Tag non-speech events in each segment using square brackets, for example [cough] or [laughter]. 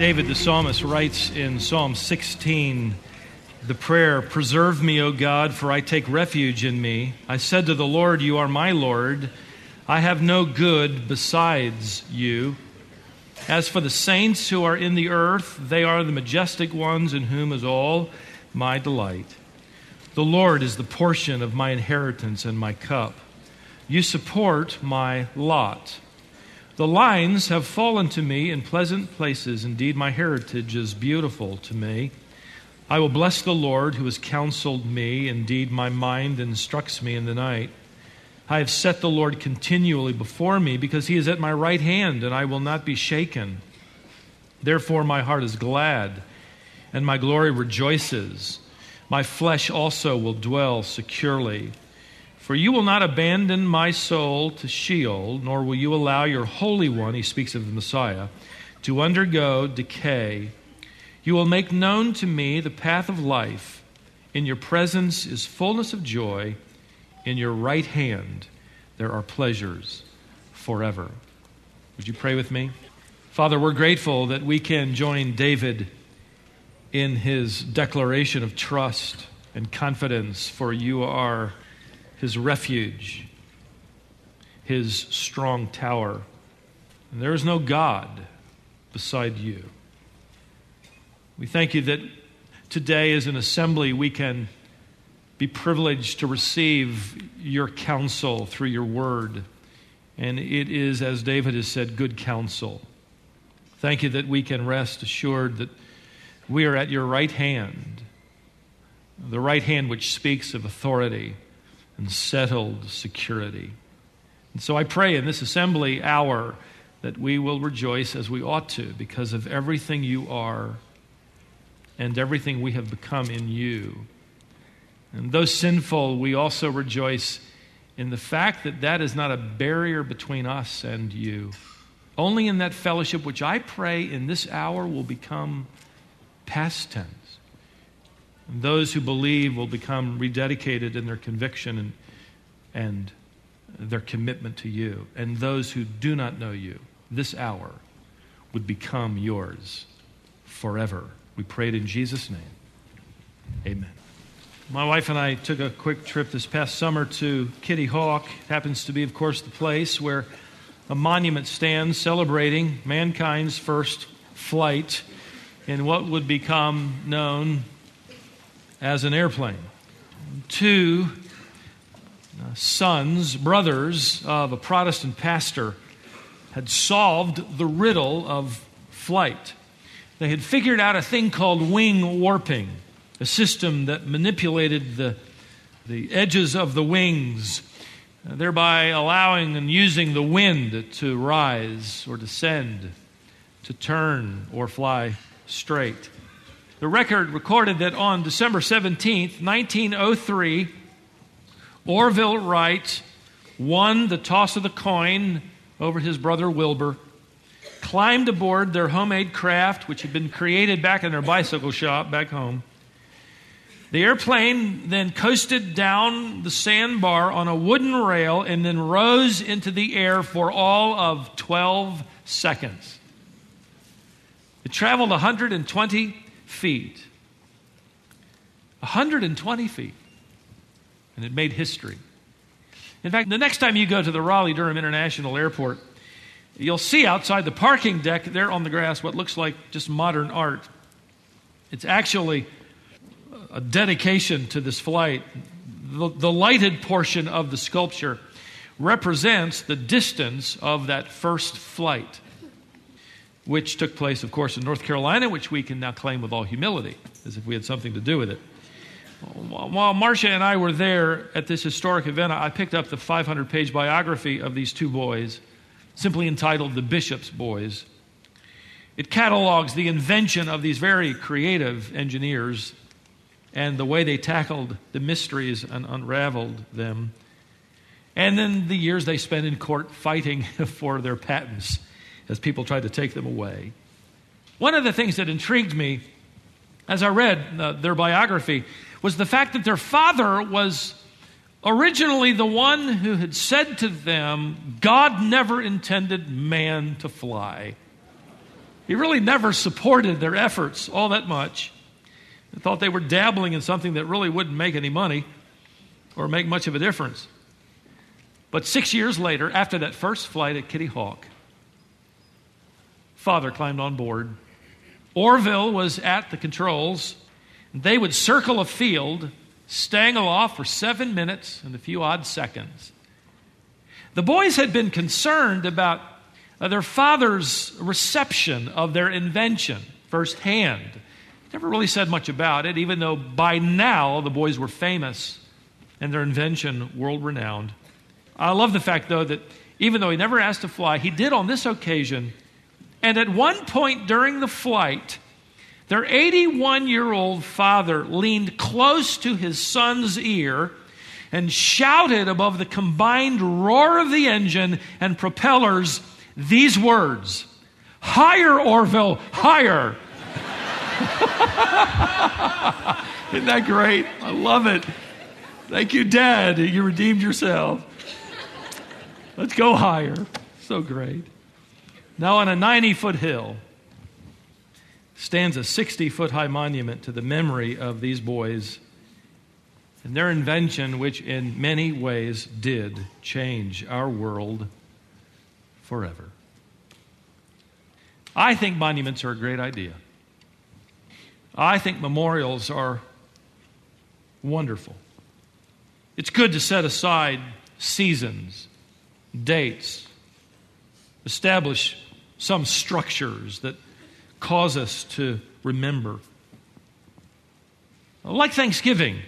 David the psalmist writes in Psalm 16 the prayer, Preserve me, O God, for I take refuge in me. I said to the Lord, You are my Lord. I have no good besides you. As for the saints who are in the earth, they are the majestic ones in whom is all my delight. The Lord is the portion of my inheritance and my cup. You support my lot. The lines have fallen to me in pleasant places. Indeed, my heritage is beautiful to me. I will bless the Lord who has counseled me. Indeed, my mind instructs me in the night. I have set the Lord continually before me because he is at my right hand, and I will not be shaken. Therefore, my heart is glad, and my glory rejoices. My flesh also will dwell securely. For you will not abandon my soul to Sheol, nor will you allow your Holy One, he speaks of the Messiah, to undergo decay. You will make known to me the path of life. In your presence is fullness of joy. In your right hand there are pleasures forever. Would you pray with me? Father, we're grateful that we can join David in his declaration of trust and confidence, for you are his refuge, his strong tower. And there is no God beside you. We thank you that today, as an assembly, we can be privileged to receive your counsel through your word. And it is, as David has said, good counsel. Thank you that we can rest assured that we are at your right hand, the right hand which speaks of authority and settled security. And so I pray in this assembly hour that we will rejoice as we ought to because of everything you are and everything we have become in you. And though sinful, we also rejoice in the fact that that is not a barrier between us and you. Only in that fellowship, which I pray in this hour will become past tense. And those who believe will become rededicated in their conviction and, and their commitment to you. And those who do not know you, this hour, would become yours forever. We prayed in Jesus' name. Amen. My wife and I took a quick trip this past summer to Kitty Hawk. It happens to be, of course, the place where a monument stands celebrating mankind's first flight in what would become known as an airplane. Two uh, sons, brothers of a Protestant pastor, had solved the riddle of flight. They had figured out a thing called wing warping, a system that manipulated the, the edges of the wings, uh, thereby allowing and using the wind to rise or descend, to turn or fly straight. The record recorded that on December 17th, 1903, Orville Wright won the toss of the coin over his brother Wilbur, climbed aboard their homemade craft, which had been created back in their bicycle shop back home. The airplane then coasted down the sandbar on a wooden rail and then rose into the air for all of 12 seconds. It traveled 120 feet. 120 feet. And it made history. In fact, the next time you go to the Raleigh Durham International Airport, you'll see outside the parking deck there on the grass what looks like just modern art. It's actually a dedication to this flight. The, the lighted portion of the sculpture represents the distance of that first flight which took place, of course, in North Carolina, which we can now claim with all humility, as if we had something to do with it. While Marcia and I were there at this historic event, I picked up the 500 page biography of these two boys, simply entitled The Bishop's Boys. It catalogs the invention of these very creative engineers and the way they tackled the mysteries and unraveled them, and then the years they spent in court fighting [laughs] for their patents as people tried to take them away. One of the things that intrigued me as I read uh, their biography was the fact that their father was originally the one who had said to them, God never intended man to fly. he really never supported their efforts all that much. Thought they were dabbling in something that really wouldn't make any money or make much of a difference. But six years later, after that first flight at Kitty Hawk, father climbed on board. Orville was at the controls. They would circle a field, staying aloft for seven minutes and a few odd seconds. The boys had been concerned about uh, their father's reception of their invention firsthand. Never really said much about it, even though by now the boys were famous and their invention world renowned. I love the fact, though, that even though he never asked to fly, he did on this occasion. And at one point during the flight, their 81 year old father leaned close to his son's ear and shouted above the combined roar of the engine and propellers these words Higher, Orville, higher. [laughs] Isn't that great? I love it. Thank you, Dad. You redeemed yourself. Let's go higher. So great. Now, on a 90 foot hill stands a 60 foot high monument to the memory of these boys and their invention, which in many ways did change our world forever. I think monuments are a great idea. I think memorials are wonderful. It's good to set aside seasons, dates, establish some structures that cause us to remember. Like Thanksgiving,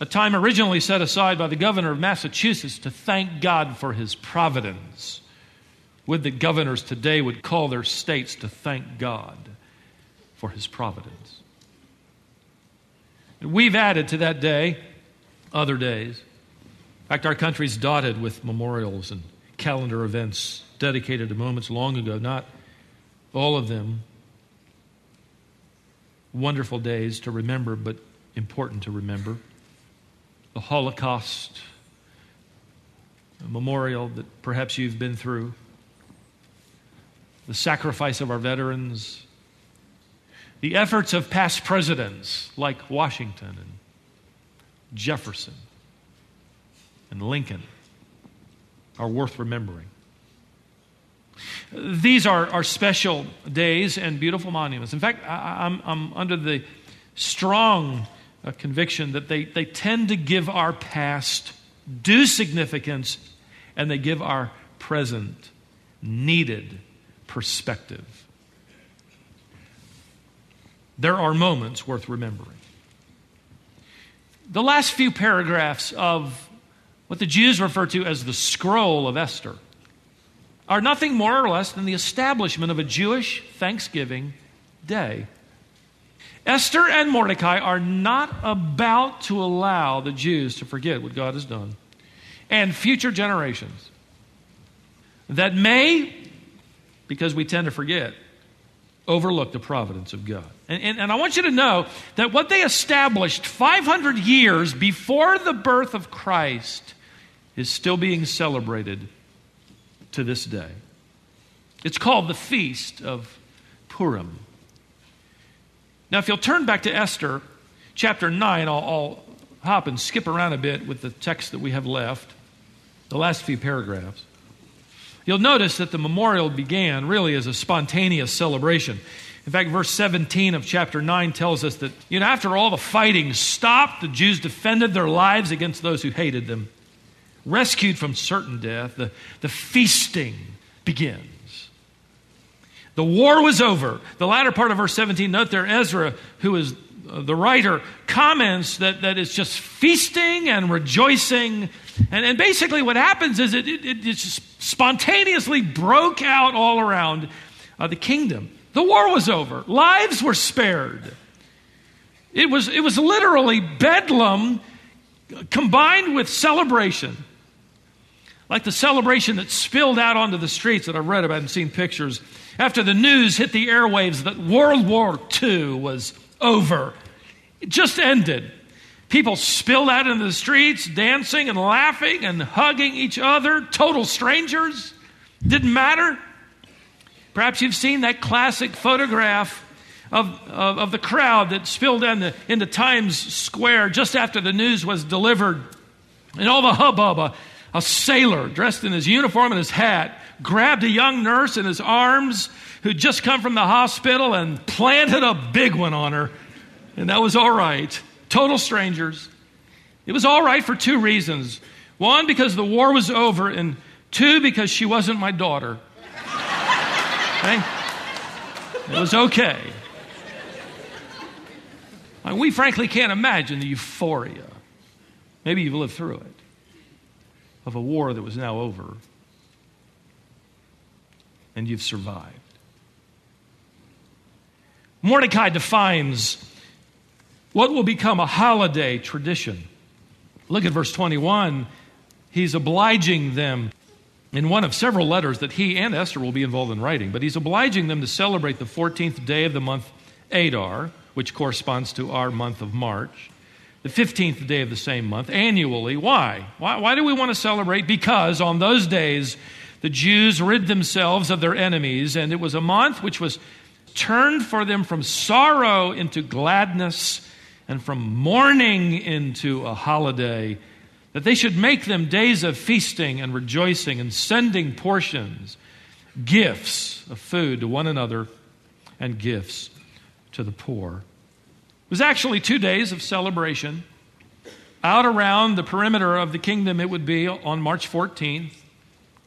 a time originally set aside by the governor of Massachusetts to thank God for his providence. Would that governors today would call their states to thank God for his providence. And we've added to that day other days. In fact, our country's dotted with memorials and calendar events dedicated to moments long ago, not all of them wonderful days to remember, but important to remember. The Holocaust, a memorial that perhaps you've been through, the sacrifice of our veterans, the efforts of past presidents like Washington and Jefferson and Lincoln are worth remembering. These are, are special days and beautiful monuments. In fact, I, am I'm, I'm under the strong uh, conviction that they, they tend to give our past due significance and they give our present needed perspective. There are moments worth remembering. The last few paragraphs of what the Jews refer to as the scroll of Esther are nothing more or less than the establishment of a Jewish Thanksgiving day. Esther and Mordecai are not about to allow the Jews to forget what God has done and future generations that may, because we tend to forget, overlook the providence of God. And, and, and, I want you to know that what they established 500 years before the birth of Christ is still being celebrated to this day. It's called the Feast of Purim. Now, if you'll turn back to Esther chapter 9, I'll, I'll hop and skip around a bit with the text that we have left, the last few paragraphs. You'll notice that the memorial began really as a spontaneous celebration. In fact, verse 17 of chapter 9 tells us that, you know, after all the fighting stopped, the Jews defended their lives against those who hated them rescued from certain death, the, the feasting begins. The war was over. The latter part of verse 17, note there, Ezra, who is uh, the writer, comments that, that it's just feasting and rejoicing. And, and basically, what happens is it, it, it just spontaneously broke out all around uh, the kingdom. The war was over, lives were spared. It was, it was literally bedlam combined with celebration like the celebration that spilled out onto the streets that I've read about and seen pictures after the news hit the airwaves that World War II was over. It just ended. People spilled out into the streets, dancing and laughing and hugging each other, total strangers. Didn't matter. Perhaps you've seen that classic photograph of, of, of the crowd that spilled in the, into Times Square just after the news was delivered. And all the hubbub, uh, a, sailor dressed in his uniform and his hat grabbed a young nurse in his arms who'd just come from the hospital and planted a big one on her. And that was all right. Total strangers. It was all right for two reasons. One, because the war was over, and two, because she wasn't my daughter. Okay? It was okay. we frankly can't imagine the euphoria. Maybe you've lived through it of a war that was now over, and you've survived. Mordecai defines what will become a holiday tradition. Look at verse 21. He's obliging them in one of several letters that he and Esther will be involved in writing, but he's obliging them to celebrate the 14th day of the month Adar, which corresponds to our month of March, the 15th day of the same month, annually. Why? Why, why do we want to celebrate? Because on those days, the Jews rid themselves of their enemies, and it was a month which was turned for them from sorrow into gladness and from mourning into a holiday that they should make them days of feasting and rejoicing and sending portions, gifts of food to one another, and gifts to the poor. Was actually two days of celebration. Out around the perimeter of the kingdom, it would be on March 14th.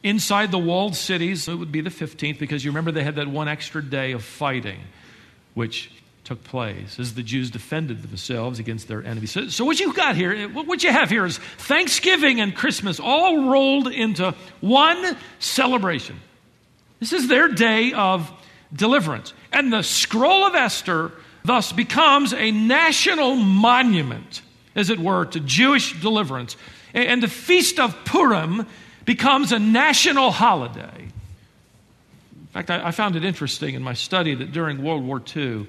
Inside the walled cities, it would be the 15th, because you remember they had that one extra day of fighting, which took place as the Jews defended themselves against their enemies. So, so, what you've got here, what you have here is Thanksgiving and Christmas all rolled into one celebration. This is their day of deliverance. And the scroll of Esther thus becomes a national monument, as it were, to Jewish deliverance. And the Feast of Purim becomes a national holiday. In fact, I, found it interesting in my study that during World War II,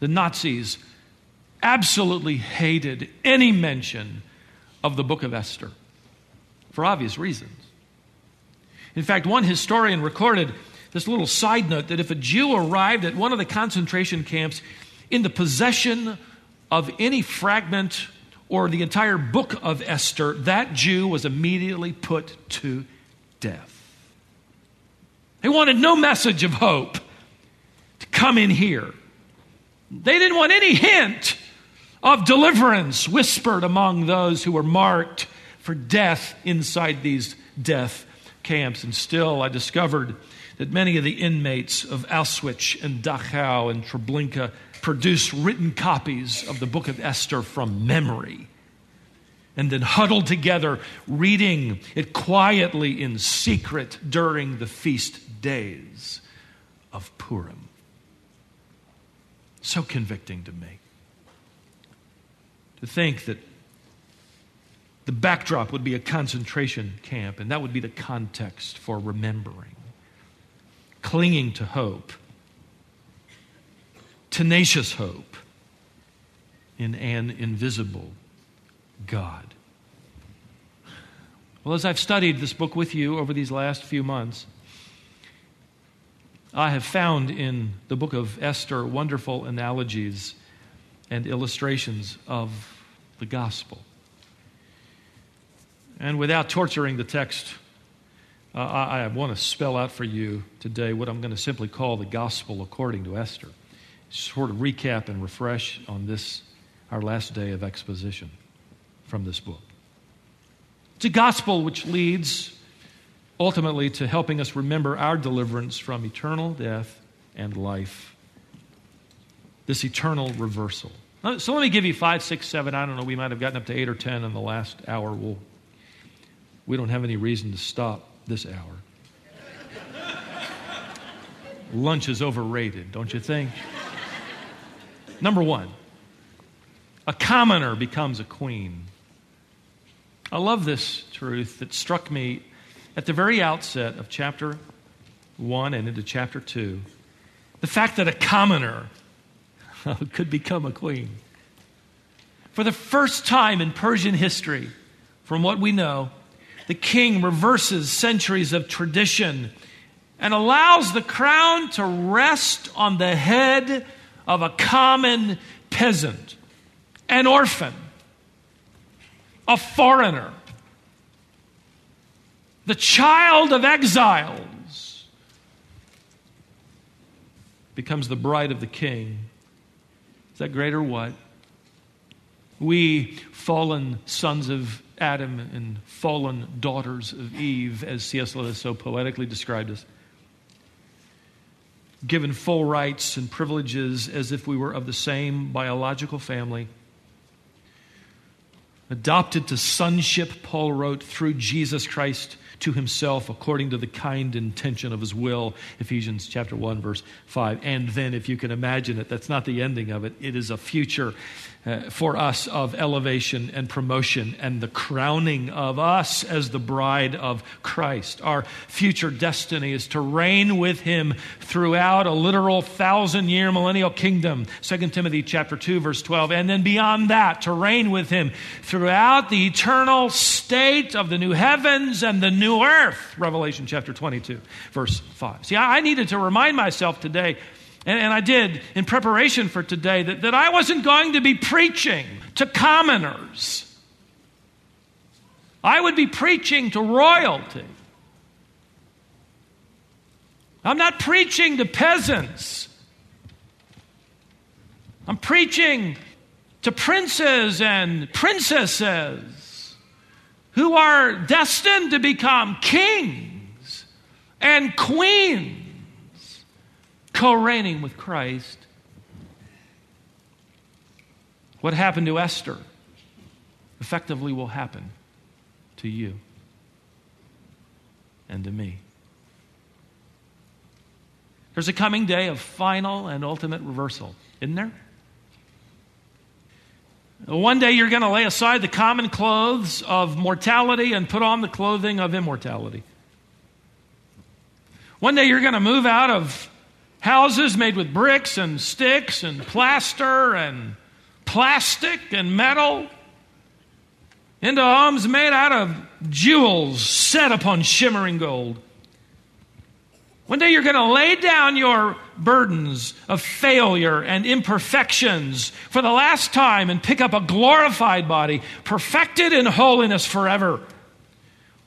the Nazis absolutely hated any mention of the book of Esther for obvious reasons. In fact, one historian recorded this little side note that if a Jew arrived at one of the concentration camps in the possession of any fragment or the entire book of Esther, that Jew was immediately put to death. They wanted no message of hope to come in here. They didn't want any hint of deliverance whispered among those who were marked for death inside these death camps. And still, I discovered that many of the inmates of Auschwitz and Dachau and Treblinka produced written copies of the book of Esther from memory and then huddled together, reading it quietly in secret during the feast days of Purim. So convicting to me. To think that the backdrop would be a concentration camp, and that would be the context for remembering, clinging to hope, tenacious hope in an invisible God. Well, as I've studied this book with you over these last few months, I have found in the book of Esther wonderful analogies and illustrations of the gospel. And without torturing the text, uh, I, I want to spell out for you today what I'm going to simply call the gospel according to Esther. Sort of recap and refresh on this, our last day of exposition from this book. It's a gospel which leads ultimately to helping us remember our deliverance from eternal death and life. This eternal reversal. So let me give you five, six, seven. I don't know. We might have gotten up to eight or ten in the last hour. We'll, we don't have any reason to stop this hour. Lunch is overrated, don't you think? Number one, a commoner becomes a queen. I love this truth that struck me at the very outset of chapter 1 and into chapter 2 the fact that a commoner [laughs] could become a queen. For the first time in Persian history, from what we know, the king reverses centuries of tradition and allows the crown to rest on the head of a common peasant, an orphan, a foreigner, the child of exiles, becomes the bride of the king. Is that great or what? We, fallen sons of Adam and fallen daughters of Eve, as C.S. Lewis so poetically described us, given full rights and privileges as if we were of the same biological family. Adopted to sonship, Paul wrote, through Jesus Christ to himself according to the kind intention of his will ephesians chapter 1 verse 5 and then if you can imagine it that's not the ending of it it is a future uh, for us of elevation and promotion and the crowning of us as the bride of Christ. Our future destiny is to reign with him throughout a literal thousand year millennial kingdom. 2 Timothy chapter 2 verse 12 and then beyond that to reign with him throughout the eternal state of the new heavens and the new earth. Revelation chapter 22 verse 5. See, I, I needed to remind myself today and, and I did in preparation for today, that, that I wasn't going to be preaching to commoners. I would be preaching to royalty. I'm not preaching to peasants. I'm preaching to princes and princesses who are destined to become kings and queens co reigning with Christ. What happened to Esther effectively will happen to you and to me. There's a coming day of final and ultimate reversal, isn't there? One day you're going to lay aside the common clothes of mortality and put on the clothing of immortality. One day you're going to move out of houses made with bricks and sticks and plaster and plastic and metal into homes made out of jewels set upon shimmering gold. One day you're going to lay down your burdens of failure and imperfections for the last time and pick up a glorified body, perfected in holiness forever.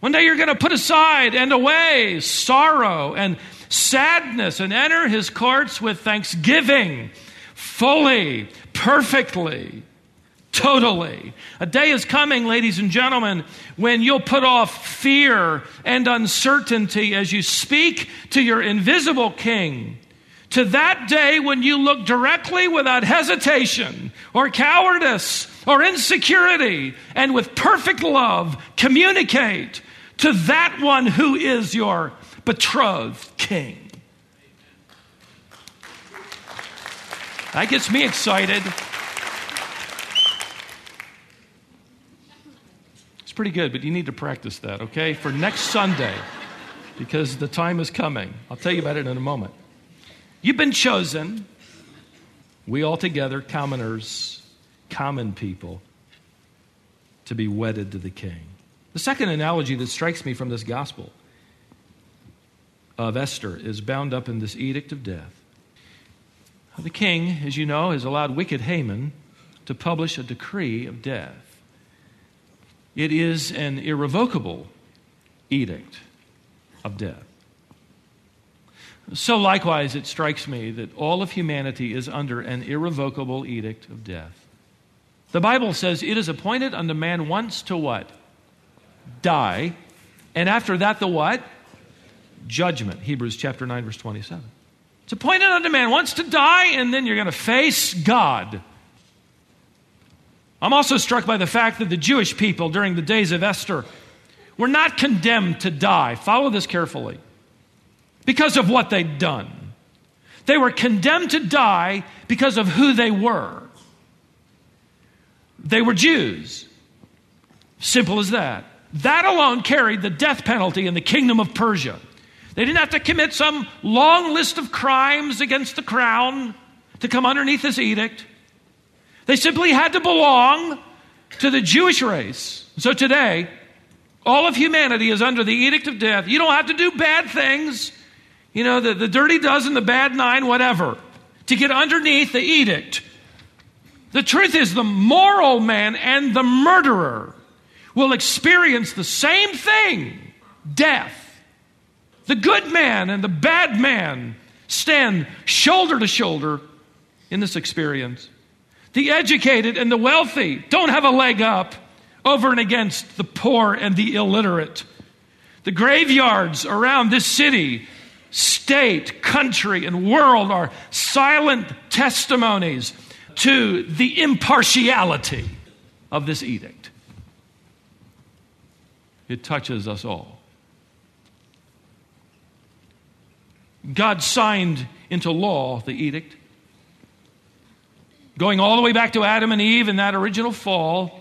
One day you're going to put aside and away sorrow and sadness and enter his courts with thanksgiving, fully, perfectly, totally. A day is coming, ladies and gentlemen, when you'll put off fear and uncertainty as you speak to your invisible king. To that day when you look directly without hesitation or cowardice or insecurity and with perfect love communicate to that one who is your betrothed king. That gets me excited. It's pretty good, but you need to practice that, okay? For next Sunday, because the time is coming. I'll tell you about it in a moment. You've been chosen, we all together, commoners, common people, to be wedded to the king. The second analogy that strikes me from this gospel of Esther is bound up in this edict of death. The king, as you know, has allowed wicked Haman to publish a decree of death. It is an irrevocable edict of death. So, likewise, it strikes me that all of humanity is under an irrevocable edict of death. The Bible says it is appointed unto man once to what? Die. And after that, the what? Judgment. Hebrews chapter 9, verse 27. It's appointed unto man once to die, and then you're going to face God. I'm also struck by the fact that the Jewish people during the days of Esther were not condemned to die. Follow this carefully. Because of what they'd done. They were condemned to die because of who they were. They were Jews. Simple as that. That alone carried the death penalty in the kingdom of Persia. They didn't have to commit some long list of crimes against the crown to come underneath this edict. They simply had to belong to the Jewish race. So today, all of humanity is under the edict of death. You don't have to do bad things. you know, the, the dirty dozen, the bad nine, whatever, to get underneath the edict. The truth is, the moral man and the murderer will experience the same thing death. The good man and the bad man stand shoulder to shoulder in this experience. The educated and the wealthy don't have a leg up over and against the poor and the illiterate. The graveyards around this city, state, country, and world are silent testimonies to the impartiality of this edict. It touches us all. God signed into law the edict, going all the way back to Adam and Eve in that original fall,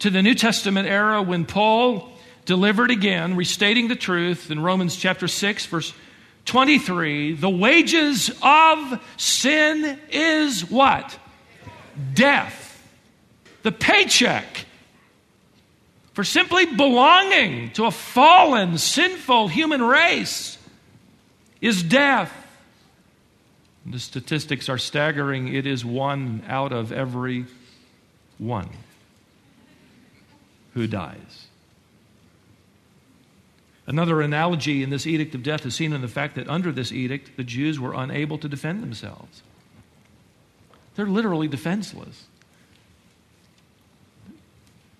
to the New Testament era when Paul delivered again, restating the truth in Romans chapter 6, verse 23 the wages of sin is what? Death. The paycheck for simply belonging to a fallen, sinful human race is death. The statistics are staggering. It is one out of every one who dies. Another analogy in this edict of death is seen in the fact that under this edict, the Jews were unable to defend themselves. They're literally defenseless.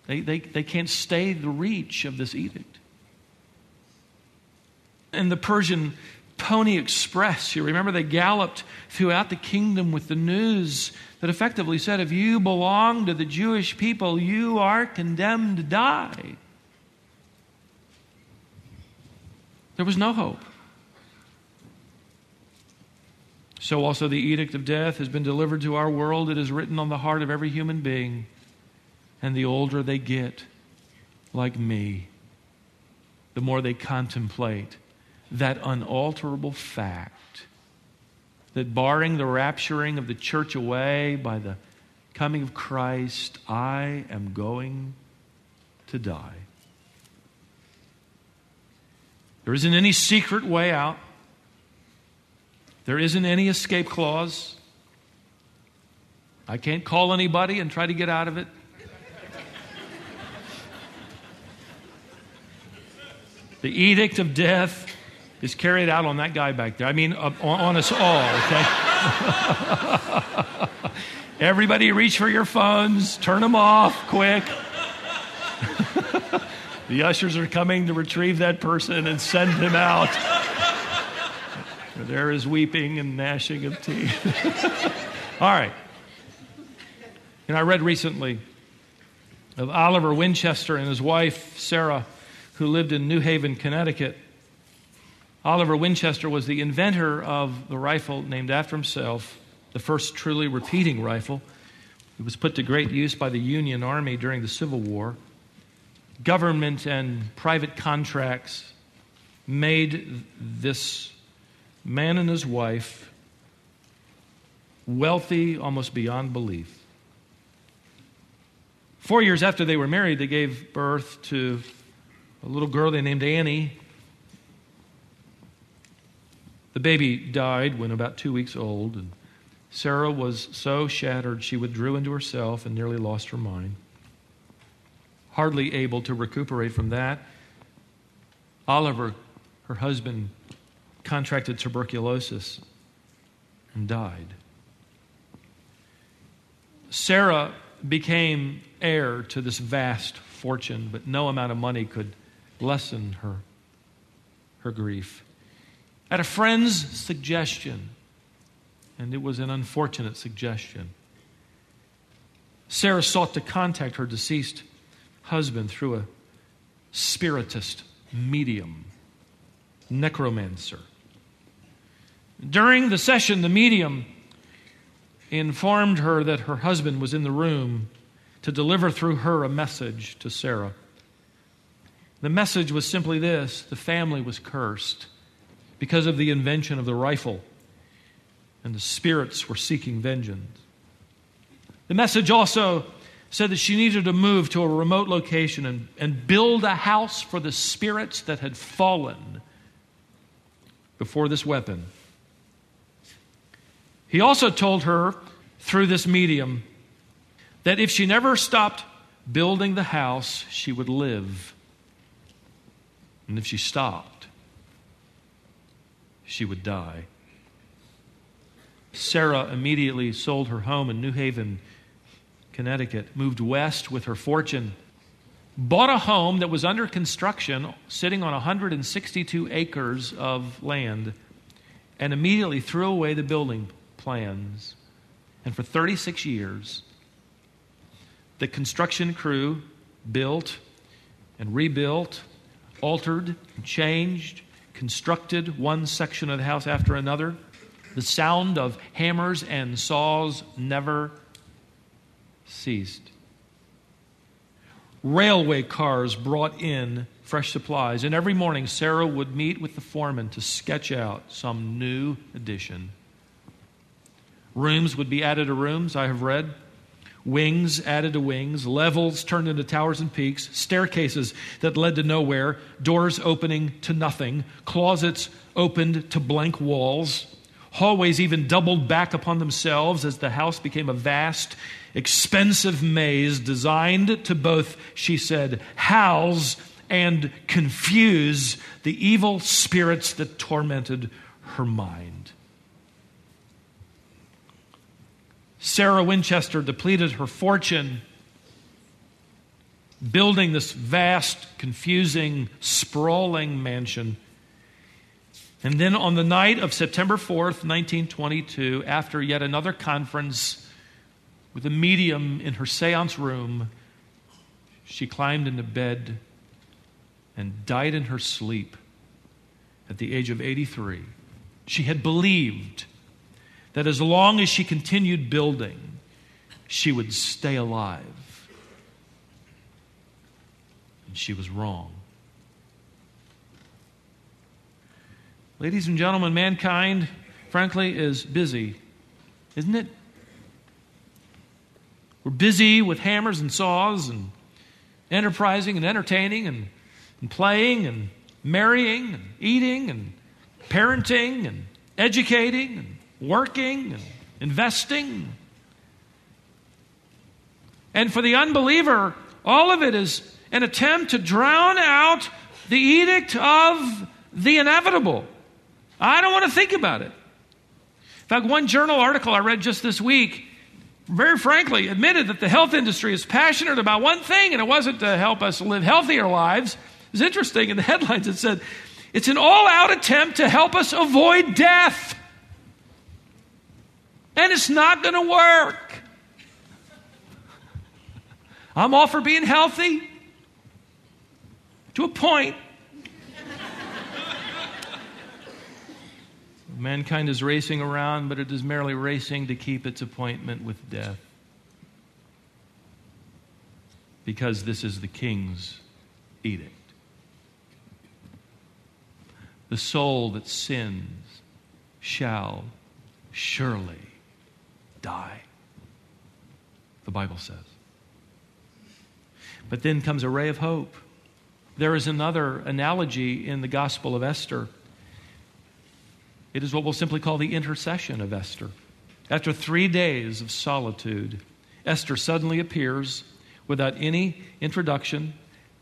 They, they, they can't stay the reach of this edict. In the Persian Pony Express, you remember they galloped throughout the kingdom with the news that effectively said if you belong to the Jewish people, you are condemned to die. There was no hope. So also the edict of death has been delivered to our world. It is written on the heart of every human being. And the older they get, like me, the more they contemplate that unalterable fact that barring the rapturing of the church away by the coming of Christ, I am going to die. There isn't any secret way out. There isn't any escape clause. I can't call anybody and try to get out of it. the edict of death is carried out on that guy back there. I mean, uh, on, on us all, okay? [laughs] Everybody reach for your phones, turn them off quick. [laughs] the ushers are coming to retrieve that person and send him out. there is weeping and gnashing of teeth. [laughs] all right. And I read recently of Oliver Winchester and his wife, Sarah, who lived in New Haven, Connecticut. Oliver Winchester was the inventor of the rifle named after himself, the first truly repeating rifle. It was put to great use by the Union Army during the Civil War. Government and private contracts made this man and his wife wealthy almost beyond belief. Four years after they were married, they gave birth to a little girl they named Annie. The baby died when about two weeks old, and Sarah was so shattered she withdrew into herself and nearly lost her mind. Hardly able to recuperate from that, Oliver, her husband, contracted tuberculosis and died. Sarah became heir to this vast fortune, but no amount of money could lessen her, her grief at a friend's suggestion, and it was an unfortunate suggestion. Sarah sought to contact her deceased husband through a spiritist medium, necromancer. During the session, the medium informed her that her husband was in the room to deliver through her a message to Sarah. The message was simply this the family was cursed because of the invention of the rifle, and the spirits were seeking vengeance. The message also said that she needed to move to a remote location and, and build a house for the spirits that had fallen before this weapon. He also told her through this medium that if she never stopped building the house, she would live. And if she stopped, she would die. Sarah immediately sold her home in New Haven, Connecticut, moved west with her fortune, bought a home that was under construction, sitting on 162 acres of land, and immediately threw away the building plans. And for 36 years, the construction crew built and rebuilt, altered, and changed, constructed one section of the house after another. The sound of hammers and saws never ceased. Railway cars brought in fresh supplies, and every morning Sarah would meet with the foreman to sketch out some new addition. Rooms would be added to rooms, I have read. Wings added to wings, levels turned into towers and peaks, staircases that led to nowhere, doors opening to nothing, closets opened to blank walls. Hallways even doubled back upon themselves as the house became a vast, expensive maze designed to both, she said, house and confuse the evil spirits that tormented her mind. Sarah Winchester depleted her fortune building this vast, confusing, sprawling mansion. And then on the night of September 4th, 1922, after yet another conference with a medium in her seance room, she climbed into bed and died in her sleep at the age of 83. She had believed that as long as she continued building, she would stay alive. And she was wrong. Ladies and gentlemen, mankind, frankly, is busy, isn't it? We're busy with hammers and saws and enterprising and entertaining and, and playing and marrying and eating and parenting and educating and working and investing. And for the unbeliever, all of it is an attempt to drown out the edict of the inevitable. I don't want to think about it. In fact, one journal article I read just this week very frankly admitted that the health industry is passionate about one thing, and it wasn't to help us live healthier lives. It's interesting in the [laughs] headlines it said, it's an all out attempt to help us avoid death. And it's not going to work. I'm all for being healthy to a point. Mankind is racing around, but it is merely racing to keep its appointment with death. Because this is the king's edict. The soul that sins shall surely die, the Bible says. But then comes a ray of hope. There is another analogy in the Gospel of Esther. It is what we'll simply call the intercession of Esther. After three days of solitude, Esther suddenly appears without any introduction.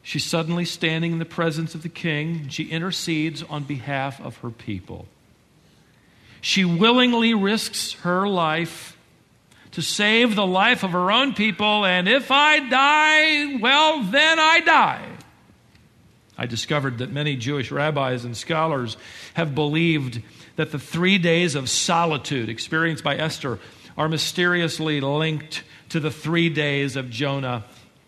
She's suddenly standing in the presence of the king. She intercedes on behalf of her people. She willingly risks her life to save the life of her own people, and if I die, well, then I die. I discovered that many Jewish rabbis and scholars have believed that the three days of solitude experienced by Esther are mysteriously linked to the three days of Jonah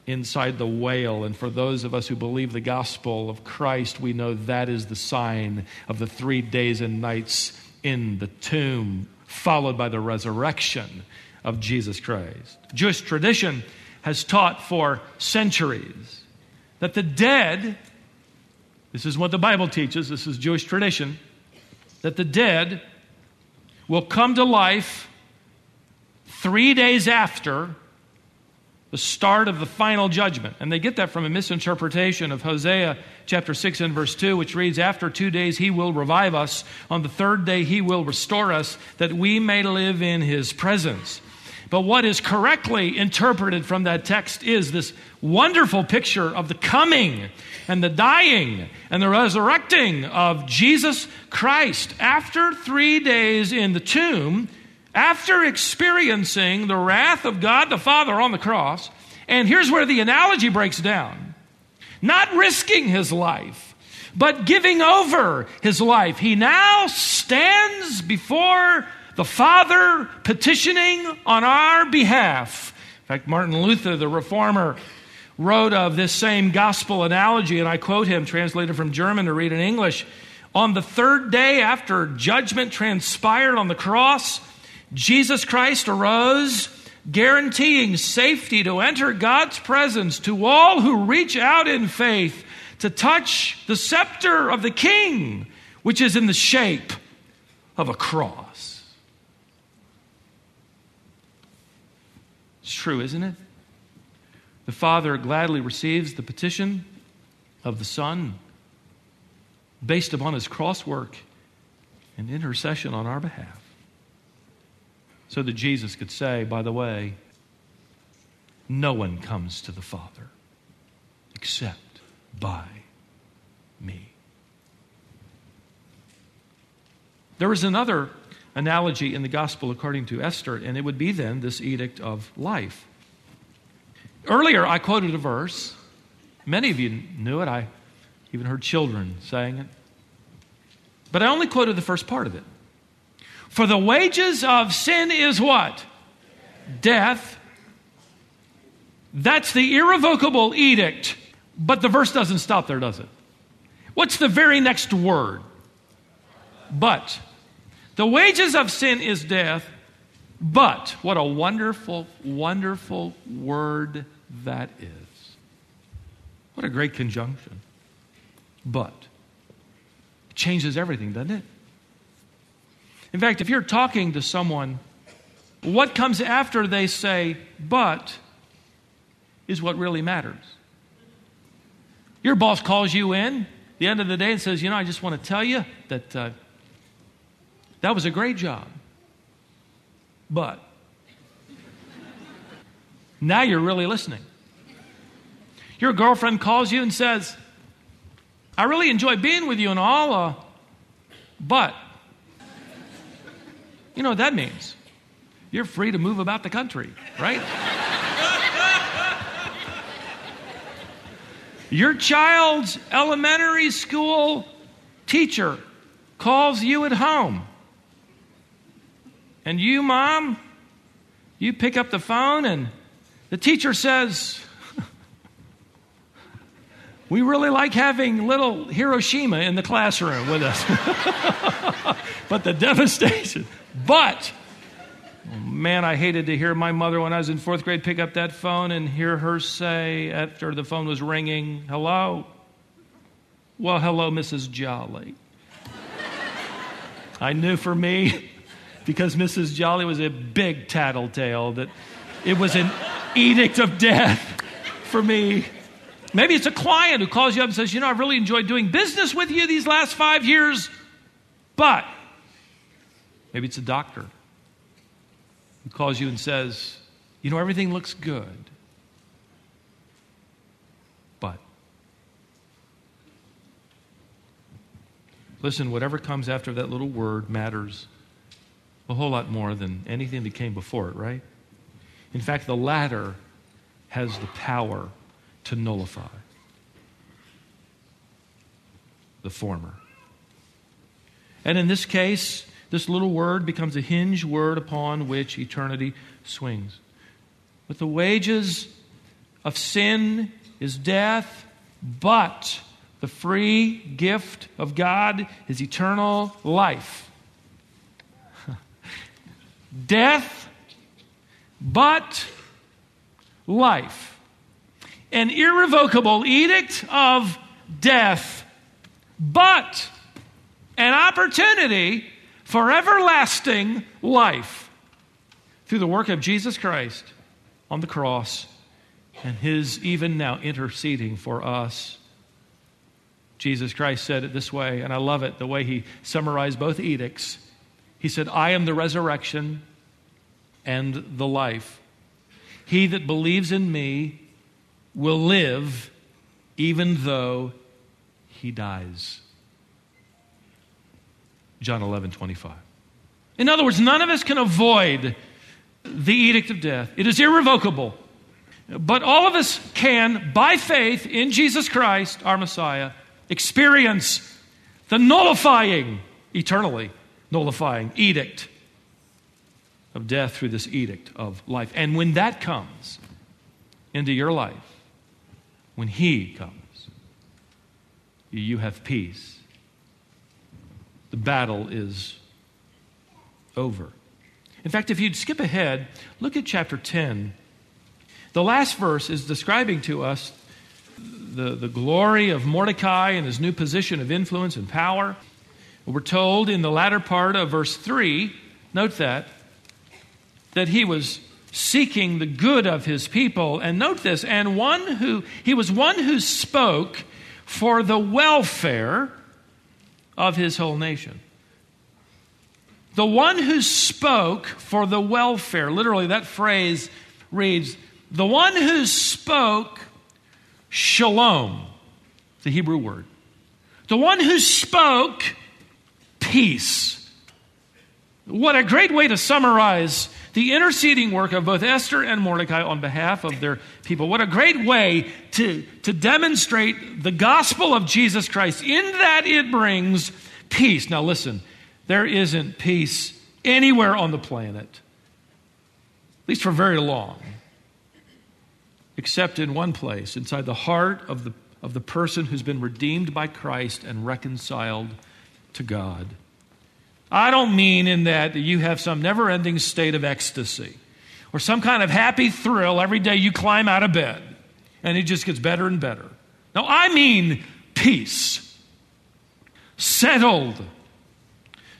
inside the whale. And for those of us who believe the gospel of Christ, we know that is the sign of the three days and nights in the tomb, followed by the resurrection of Jesus Christ. Jewish tradition has taught for centuries that the dead, this is what the Bible teaches, this is Jewish tradition, that the dead will come to life three days after the start of the final judgment. And they get that from a misinterpretation of Hosea chapter 6 and verse 2, which reads, After two days he will revive us. On the third day he will restore us, that we may live in his presence. But what is correctly interpreted from that text is this wonderful picture of the coming and the dying and the resurrecting of Jesus Christ. After three days in the tomb, after experiencing the wrath of God the Father on the cross, and here's where the analogy breaks down not risking his life, but giving over his life, he now stands before the Father petitioning on our behalf. In fact, Martin Luther, the reformer, wrote of this same gospel analogy, and I quote him, translated from German to read in English. On the third day after judgment transpired on the cross, Jesus Christ arose, guaranteeing safety to enter God's presence to all who reach out in faith to touch the scepter of the King, which is in the shape of a cross. It's true, isn't it? The Father gladly receives the petition of the Son based upon his cross work and intercession on our behalf so that Jesus could say, by the way, no one comes to the Father except by me. There is another analogy in the gospel according to Esther, and it would be then this edict of life. Earlier, I quoted a verse. Many of you knew it. I even heard children saying it. But I only quoted the first part of it. For the wages of sin is what? Death. That's the irrevocable edict. But the verse doesn't stop there, does it? What's the very next word? But. The wages of sin is death, but. What a wonderful, wonderful word that is. What a great conjunction. But. It changes everything, doesn't it? In fact, if you're talking to someone, what comes after they say, but, is what really matters. Your boss calls you in the end of the day and says, You know, I just want to tell you that uh, that was a great job. But, now you're really listening. Your girlfriend calls you and says, I really enjoy being with you and all, uh, but you know what that means? You're free to move about the country, right? Your child's elementary school teacher calls you at home. And you, mom, you pick up the phone and the teacher says, [laughs] We really like having little Hiroshima in the classroom with us. [laughs] but the devastation, but, man, I hated to hear my mother when I was in fourth grade pick up that phone and hear her say, after the phone was ringing, hello? Well, hello, Mrs. Jolly. I knew for me, because Mrs. Jolly was a big tattletale, that it was an edict of death for me. Maybe it's a client who calls you up and says, You know, I've really enjoyed doing business with you these last five years, but Maybe it's a doctor who calls you and says, You know, everything looks good. But, listen, whatever comes after that little word matters a whole lot more than anything that came before it, right? In fact, the latter has the power to nullify the former. And in this case, this little word becomes a hinge word upon which eternity swings. But the wages of sin is death, but the free gift of God is eternal life. Death, but life. An irrevocable edict of death, but an opportunity for everlasting life through the work of Jesus Christ on the cross and his even now interceding for us. Jesus Christ said it this way, and I love it the way he summarized both edicts. He said, I am the resurrection and the life. He that believes in me will live even though he dies. John 11, 25. In other words, none of us can avoid the edict of death, it is irrevocable. But all of us can, by faith in Jesus Christ, our Messiah, experience the nullifying, eternally nullifying edict of death through this edict of life. And when that comes into your life, when He comes, you have peace. The battle is over. In fact, if you'd skip ahead, look at chapter 10. The last verse is describing to us the, the glory of Mordecai and his new position of influence and power. We're told in the latter part of verse 3, note that, that he was seeking the good of his people. And note this, and one who, he was one who spoke for the welfare of his whole nation. The one who spoke for the welfare, literally, that phrase reads, the one who spoke shalom, the Hebrew word. The one who spoke peace. What a great way to summarize the interceding work of both Esther and Mordecai on behalf of their people. What a great way to, to demonstrate the gospel of Jesus Christ. In that it brings peace. Now, listen, there isn't peace anywhere on the planet, at least for very long, except in one place, inside the heart of the, of the person who's been redeemed by Christ and reconciled to God. I don't mean in that you have some never ending state of ecstasy or some kind of happy thrill every day you climb out of bed and it just gets better and better. No, I mean peace, settled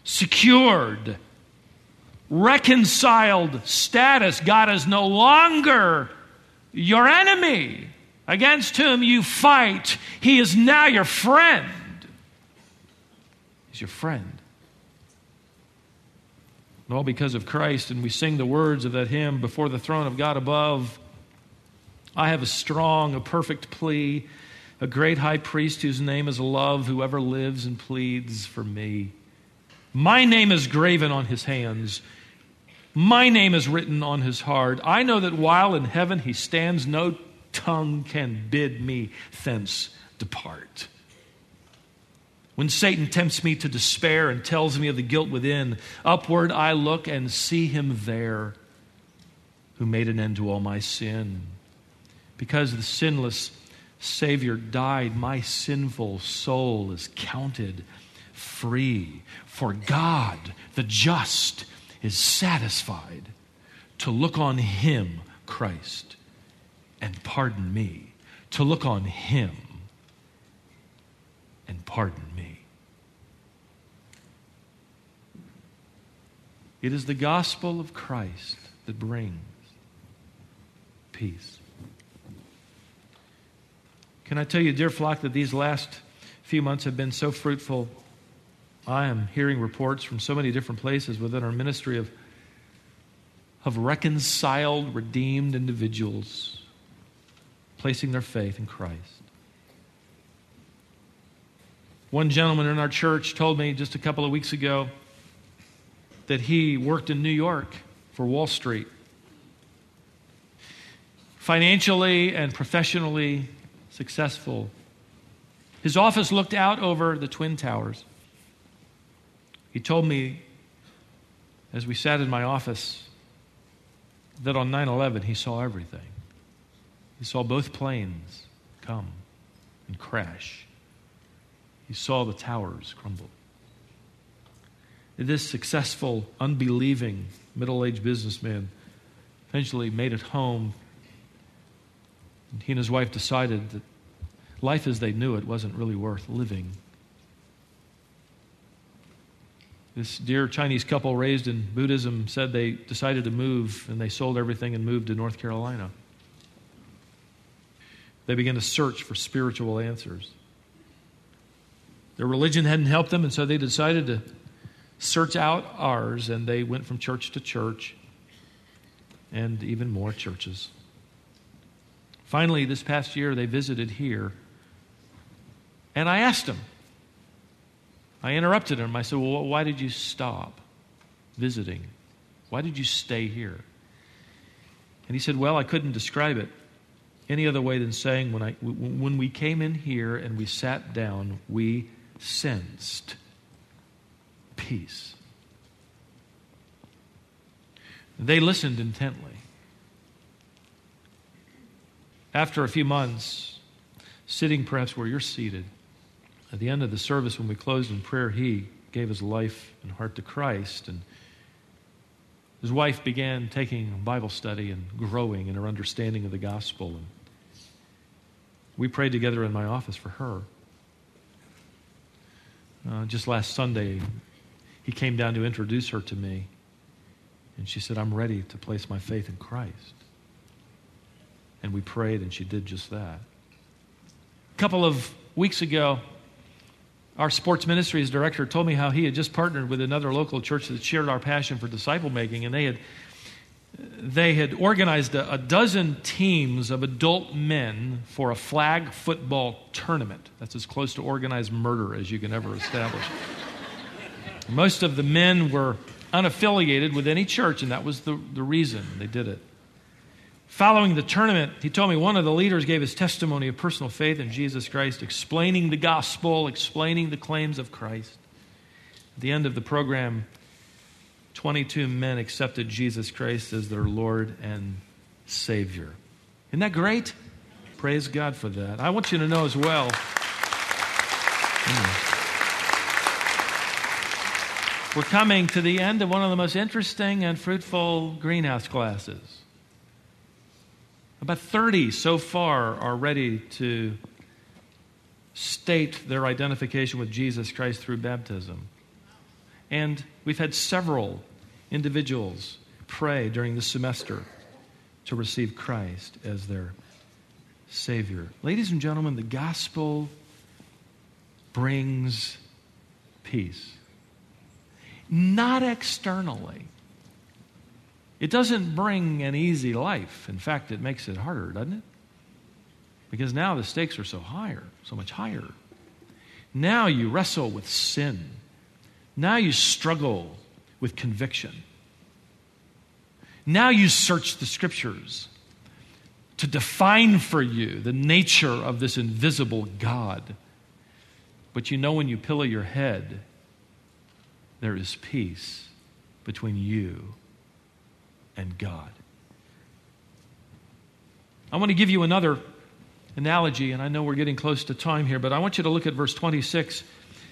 secured, reconciled status. God is no longer your enemy against whom you fight. He is now your friend. He's your friend. All because of Christ, and we sing the words of that hymn before the throne of God above. I have a strong, a perfect plea, a great high priest whose name is love, whoever lives and pleads for me. My name is graven on his hands. My name is written on his heart. I know that while in heaven he stands, no tongue can bid me thence depart. When Satan tempts me to despair and tells me of the guilt within, upward I look and see him there who made an end to all my sin. Because the sinless Savior died, my sinful soul is counted free. For God, the just, is satisfied to look on Him, Christ, and pardon me. To look on Him and pardon me. It is the gospel of Christ that brings peace. Can I tell you, dear flock, that these last few months have been so fruitful I am hearing reports from so many different places within our ministry of, of reconciled, redeemed individuals placing their faith in Christ. One gentleman in our church told me just a couple of weeks ago that he worked in New York for Wall Street. Financially and professionally successful. His office looked out over the Twin Towers. He told me as we sat in my office that on 9 11 he saw everything. He saw both planes come and crash, he saw the towers crumble. This successful, unbelieving middle aged businessman eventually made it home. He and his wife decided that life as they knew it wasn't really worth living. This dear Chinese couple raised in Buddhism said they decided to move and they sold everything and moved to North Carolina. They began to search for spiritual answers. Their religion hadn't helped them, and so they decided to search out ours, and they went from church to church and even more churches. Finally, this past year, they visited here, and I asked them. I interrupted him. I said, Well, why did you stop visiting? Why did you stay here? And he said, Well, I couldn't describe it any other way than saying when, I, when we came in here and we sat down, we sensed peace. They listened intently. After a few months, sitting perhaps where you're seated, at the end of the service when we closed in prayer, he gave his life and heart to Christ. And his wife began taking Bible study and growing in her understanding of the gospel. And we prayed together in my office for her. Uh, just last Sunday, he came down to introduce her to me. And she said, I'm ready to place my faith in Christ. And we prayed, and she did just that. A couple of weeks ago, our sports ministries director told me how he had just partnered with another local church that shared our passion for disciple making, and they had they had organized a, a, dozen teams of adult men for a flag football tournament. That's as close to organized murder as you can ever establish. Most of the men were unaffiliated with any church, and that was the, the reason they did it. Following the tournament, he told me one of the leaders gave his testimony of personal faith in Jesus Christ, explaining the gospel, explaining the claims of Christ. At the end of the program, 22 men accepted Jesus Christ as their Lord and Savior. Isn't that great? Praise God for that. I want you to know as well. We're coming to the end of one of the most interesting and fruitful greenhouse classes. About 30 so far are ready to state their identification with Jesus Christ through baptism. And we've had several individuals pray during the semester to receive Christ as their Savior. Ladies and gentlemen, the gospel brings peace. Not externally. It doesn't bring an easy life. In fact, it makes it harder, doesn't it? Because now the stakes are so higher, so much higher. Now you wrestle with sin. Now you struggle with conviction. Now you search the scriptures to define for you the nature of this invisible God. But you know when you pillow your head, there is peace between you and God. I want to give you another analogy, and I know we're getting close to time here, but I want you to look at verse 26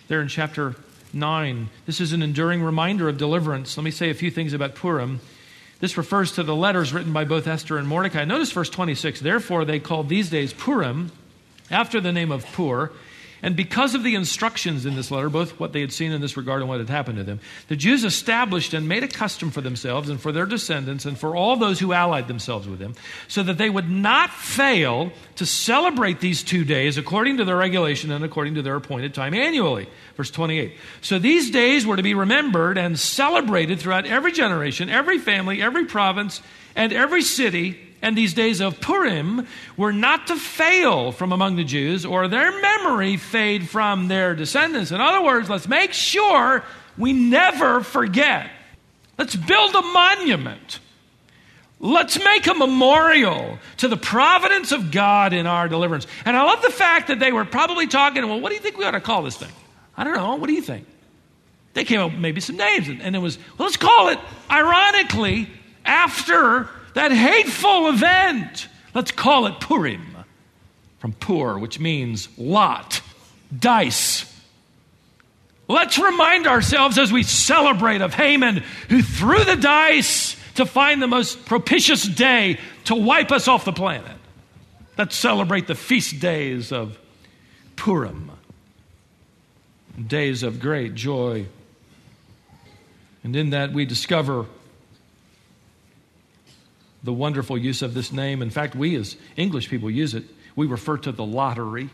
there in chapter 9. This is an enduring reminder of deliverance. Let me say a few things about Purim. This refers to the letters written by both Esther and Mordecai. Notice verse 26. Therefore, they called these days Purim, after the name of Pur, and because of the instructions in this letter, both what they had seen in this regard and what had happened to them, the Jews established and made a custom for themselves and for their descendants and for all those who allied themselves with them, so that they would not fail to celebrate these two days according to their regulation and according to their appointed time annually. Verse 28. So these days were to be remembered and celebrated throughout every generation, every family, every province, and every city and these days of Purim were not to fail from among the Jews or their memory fade from their descendants. In other words, let's make sure we never forget. Let's build a monument. Let's make a memorial to the providence of God in our deliverance. And I love the fact that they were probably talking, well, what do you think we ought to call this thing? I don't know. What do you think? They came up with maybe some names, and it was, well, let's call it, ironically, after that hateful event. Let's call it Purim, from Pur, which means lot, dice. Let's remind ourselves as we celebrate of Haman, who threw the dice to find the most propitious day to wipe us off the planet. Let's celebrate the feast days of Purim, days of great joy. And in that we discover the wonderful use of this name. In fact, we as English people use it. We refer to the lottery.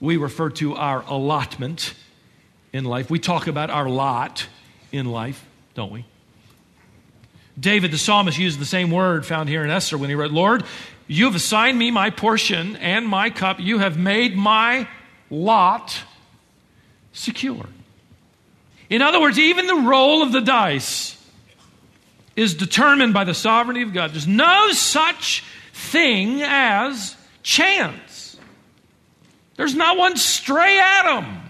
We refer to our allotment in life. We talk about our lot in life, don't we? David the psalmist used the same word found here in Esther when he wrote, Lord, you have assigned me my portion and my cup. You have made my lot secure. In other words, even the roll of the dice is determined by the sovereignty of God. There's no such thing as chance. There's not one stray atom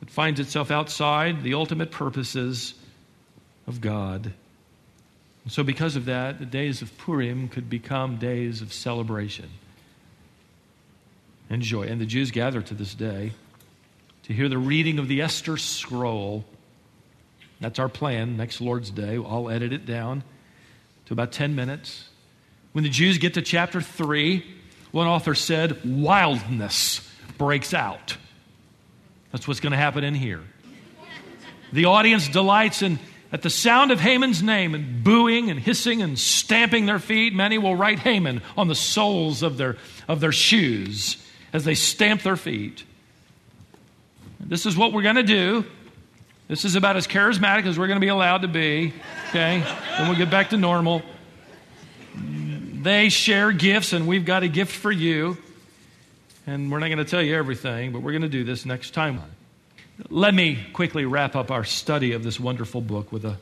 that finds itself outside the ultimate purposes of God. And so, because of that, the days of Purim could become days of celebration and joy. And the Jews gather to this day to hear the reading of the Esther scroll. That's our plan next Lord's Day. I'll edit it down to about 10 minutes. When the Jews get to chapter 3, one author said, wildness breaks out. That's what's going to happen in here. The audience delights in at the sound of Haman's name and booing and hissing and stamping their feet, many will write Haman on the soles of their, of their shoes as they stamp their feet. This is what we're going to do. This is about as charismatic as we're going to be allowed to be. Okay? Then we'll get back to normal. They share gifts, and we've got a gift for you. And we're not going to tell you everything, but we're going to do this next time. Let me quickly wrap up our study of this wonderful book with a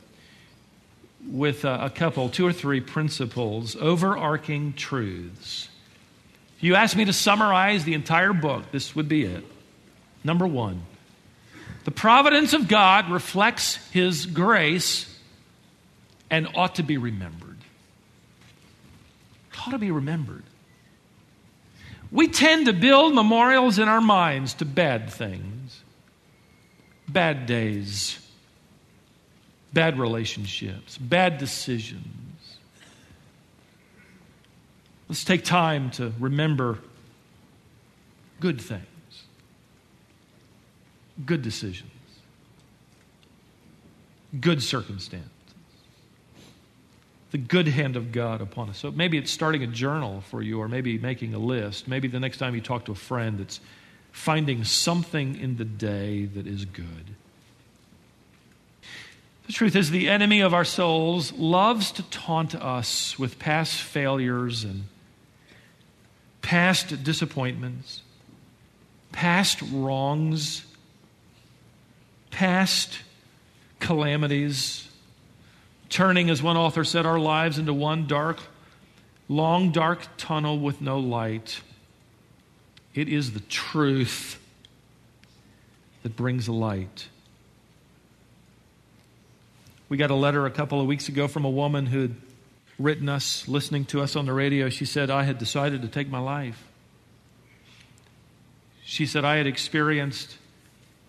with a, a couple, two or three principles, overarching truths. If you asked me to summarize the entire book, this would be it. Number one, the providence of God reflects His grace and ought to be remembered. Ought to be remembered. We tend to build memorials in our minds to bad things bad days, bad relationships, bad decisions. Let's take time to remember good things, good decisions, good circumstances, the good hand of God upon us. So maybe it's starting a journal for you, or maybe making a list. Maybe the next time you talk to a friend, it's finding something in the day that is good. The truth is, the enemy of our souls loves to taunt us with past failures and past disappointments, past wrongs, past calamities, turning, as one author said, our lives into one dark, long, dark tunnel with no light. It is the truth that brings a light. We got a letter a couple of weeks ago from a woman who had written us, listening to us on the radio. She said, I had decided to take my life. She said, I had experienced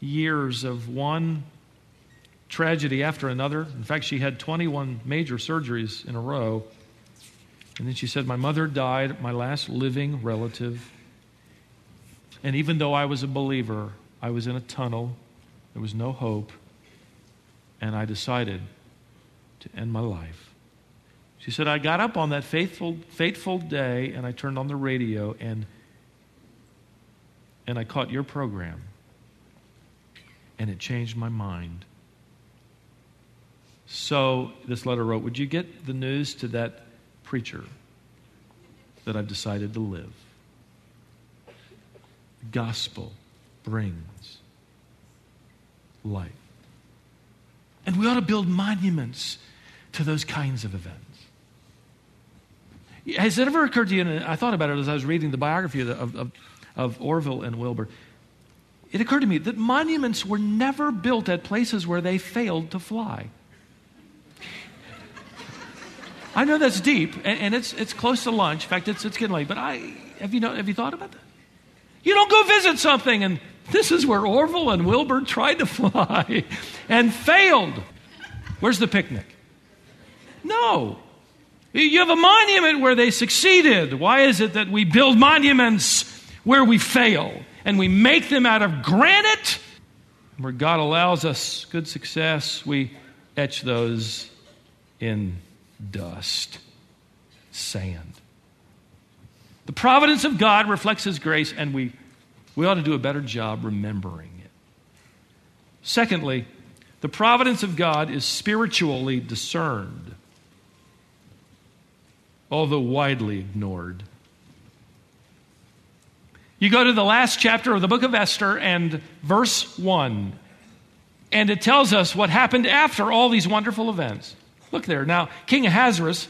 years of one tragedy after another. In fact, she had 21 major surgeries in a row. And then she said, My mother died, my last living relative. And even though I was a believer, I was in a tunnel. There was no hope. And I decided to end my life. She said, I got up on that faithful, fateful day and I turned on the radio and, and I caught your program. And it changed my mind. So this letter wrote Would you get the news to that preacher that I've decided to live? gospel brings light. And we ought to build monuments to those kinds of events. Has it ever occurred to you, and I thought about it as I was reading the biography of, of, of Orville and Wilbur, it occurred to me that monuments were never built at places where they failed to fly. I know that's deep, and, and, it's, it's close to lunch. In fact, it's, it's getting late, but I, have, you know, have you thought about that? You don't go visit something, and this is where Orville and Wilbur tried to fly [laughs] and failed. Where's the picnic? No. You have a monument where they succeeded. Why is it that we build monuments where we fail and we make them out of granite? Where God allows us good success, we etch those in dust, sand. The providence of God reflects His grace, and we, we ought to do a better job remembering it. Secondly, the providence of God is spiritually discerned, although widely ignored. You go to the last chapter of the book of Esther and verse 1, and it tells us what happened after all these wonderful events. Look there. Now, King Ahasuerus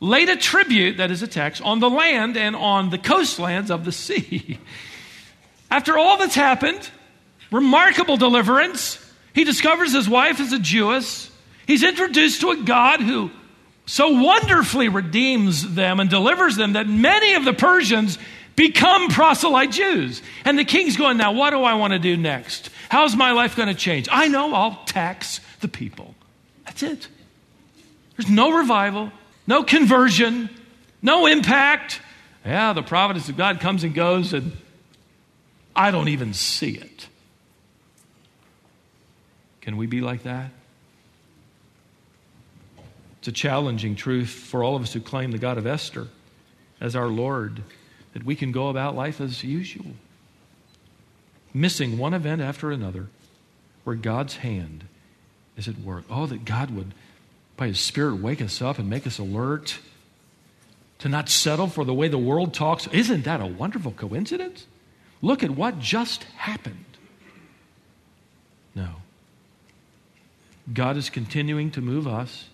laid a tribute, that is a tax, on the land and on the coastlands of the sea. [laughs] After all that's happened, remarkable deliverance, he discovers his wife is a Jewess. He's introduced to a God who so wonderfully redeems them and delivers them that many of the Persians become proselyte Jews. And the king's going, Now, what do I want to do next? How's my life going to change? I know I'll tax the people. That's it. There's no revival, no conversion, no impact. Yeah, the providence of God comes and goes, and I don't even see it. Can we be like that? It's a challenging truth for all of us who claim the God of Esther as our Lord that we can go about life as usual, missing one event after another where God's hand is at work. Oh, that God would, by His Spirit, wake us up and make us alert to not settle for the way the world talks. Isn't that a wonderful coincidence? Look at what just happened. No. God is continuing to move us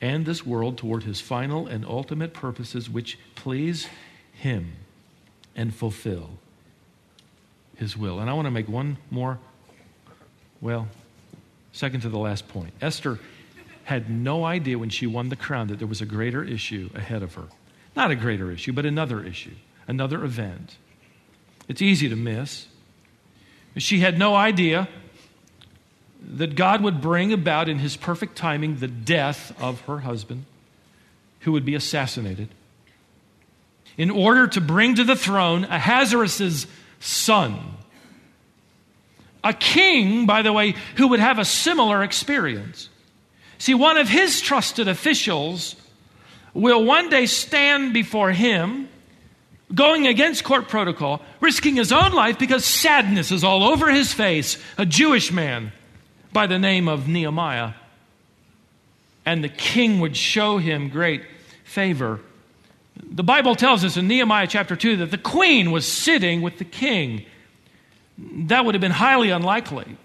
and this world toward his final and ultimate purposes, which please him and fulfill his will. And I want to make one more, well, second to the last point. Esther had no idea when she won the crown that there was a greater issue ahead of her. Not a greater issue, but another issue, another event. It's easy to miss. She had no idea that God would bring about in his perfect timing the death of her husband, who would be assassinated, in order to bring to the throne Ahasuerus' son. A king, by the way, who would have a similar experience. See, one of his trusted officials will one day stand before him, going against court protocol, risking his own life because sadness is all over his face. A Jewish man by the name of Nehemiah. And the king would show him great favor. The Bible tells us in Nehemiah chapter 2 that the queen was sitting with the king. That would have been highly unlikely.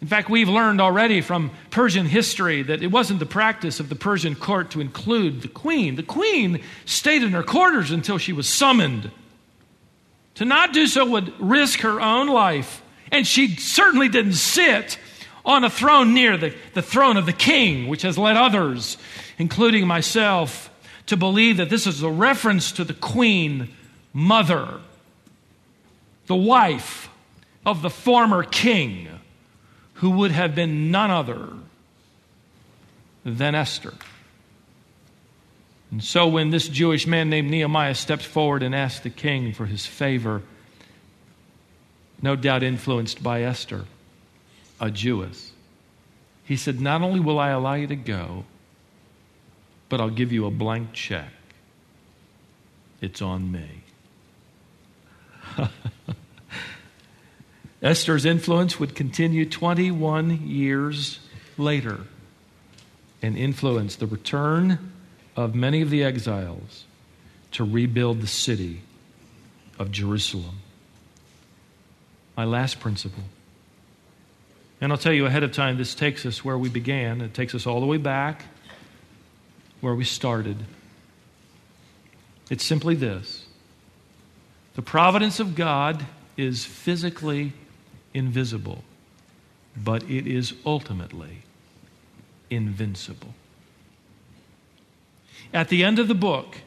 In fact, we've learned already from Persian history that it wasn't the practice of the Persian court to include the queen. The queen stayed in her quarters until she was summoned. To not do so would risk her own life. And she certainly didn't sit on a throne near the, the throne of the king, which has led others, including myself, to believe that this is a reference to the queen mother, the wife of the former king, who would have been none other than Esther. And so, when this Jewish man named Nehemiah stepped forward and asked the king for his favor, no doubt influenced by Esther, a Jewess. He said, Not only will I allow you to go, but I'll give you a blank check. It's on me. [laughs] Esther's influence would continue 21 years later and influence the return of many of the exiles to rebuild the city of Jerusalem. My last principle and I'll tell you ahead of time, this takes us where we began. It takes us all the way back where we started. It's simply this the providence of God is physically invisible, but it is ultimately invincible. At the end of the book,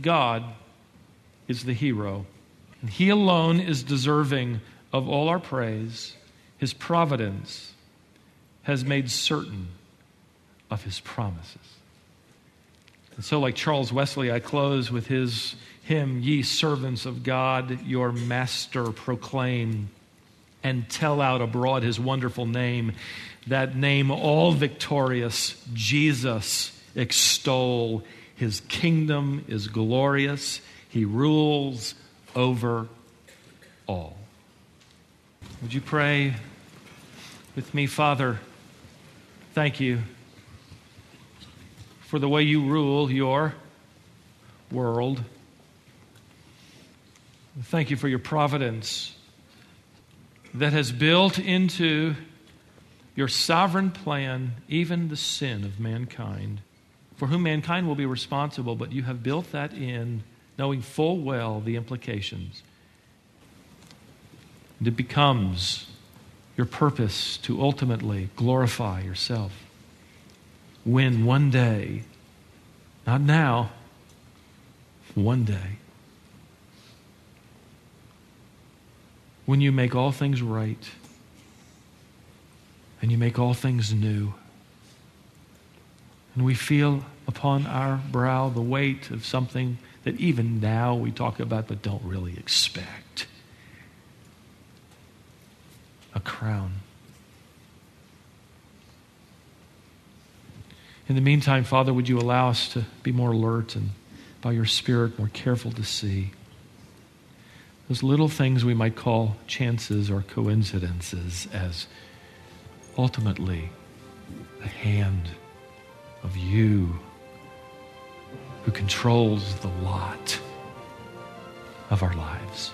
God is the hero, and He alone is deserving of all our praise his providence has made certain of his promises. And so, like Charles Wesley, I close with his hymn, Ye servants of God, your master proclaim and tell out abroad his wonderful name. That name, all victorious, Jesus, extol. His kingdom is glorious. He rules over all. Would you pray with me, Father? Thank you for the way you rule your world. Thank you for your providence that has built into your sovereign plan even the sin of mankind, for whom mankind will be responsible, but you have built that in knowing full well the implications. And it becomes your purpose to ultimately glorify yourself. When one day, not now, one day, when you make all things right and you make all things new, and we feel upon our brow the weight of something that even now we talk about but don't really expect a crown. In the meantime, Father, would you allow us to be more alert and by your Spirit more careful to see those little things we might call chances or coincidences as ultimately the hand of you who controls the lot of our lives.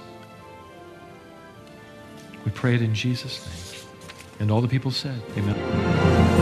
We pray it in Jesus' name. And all the people said, Amen.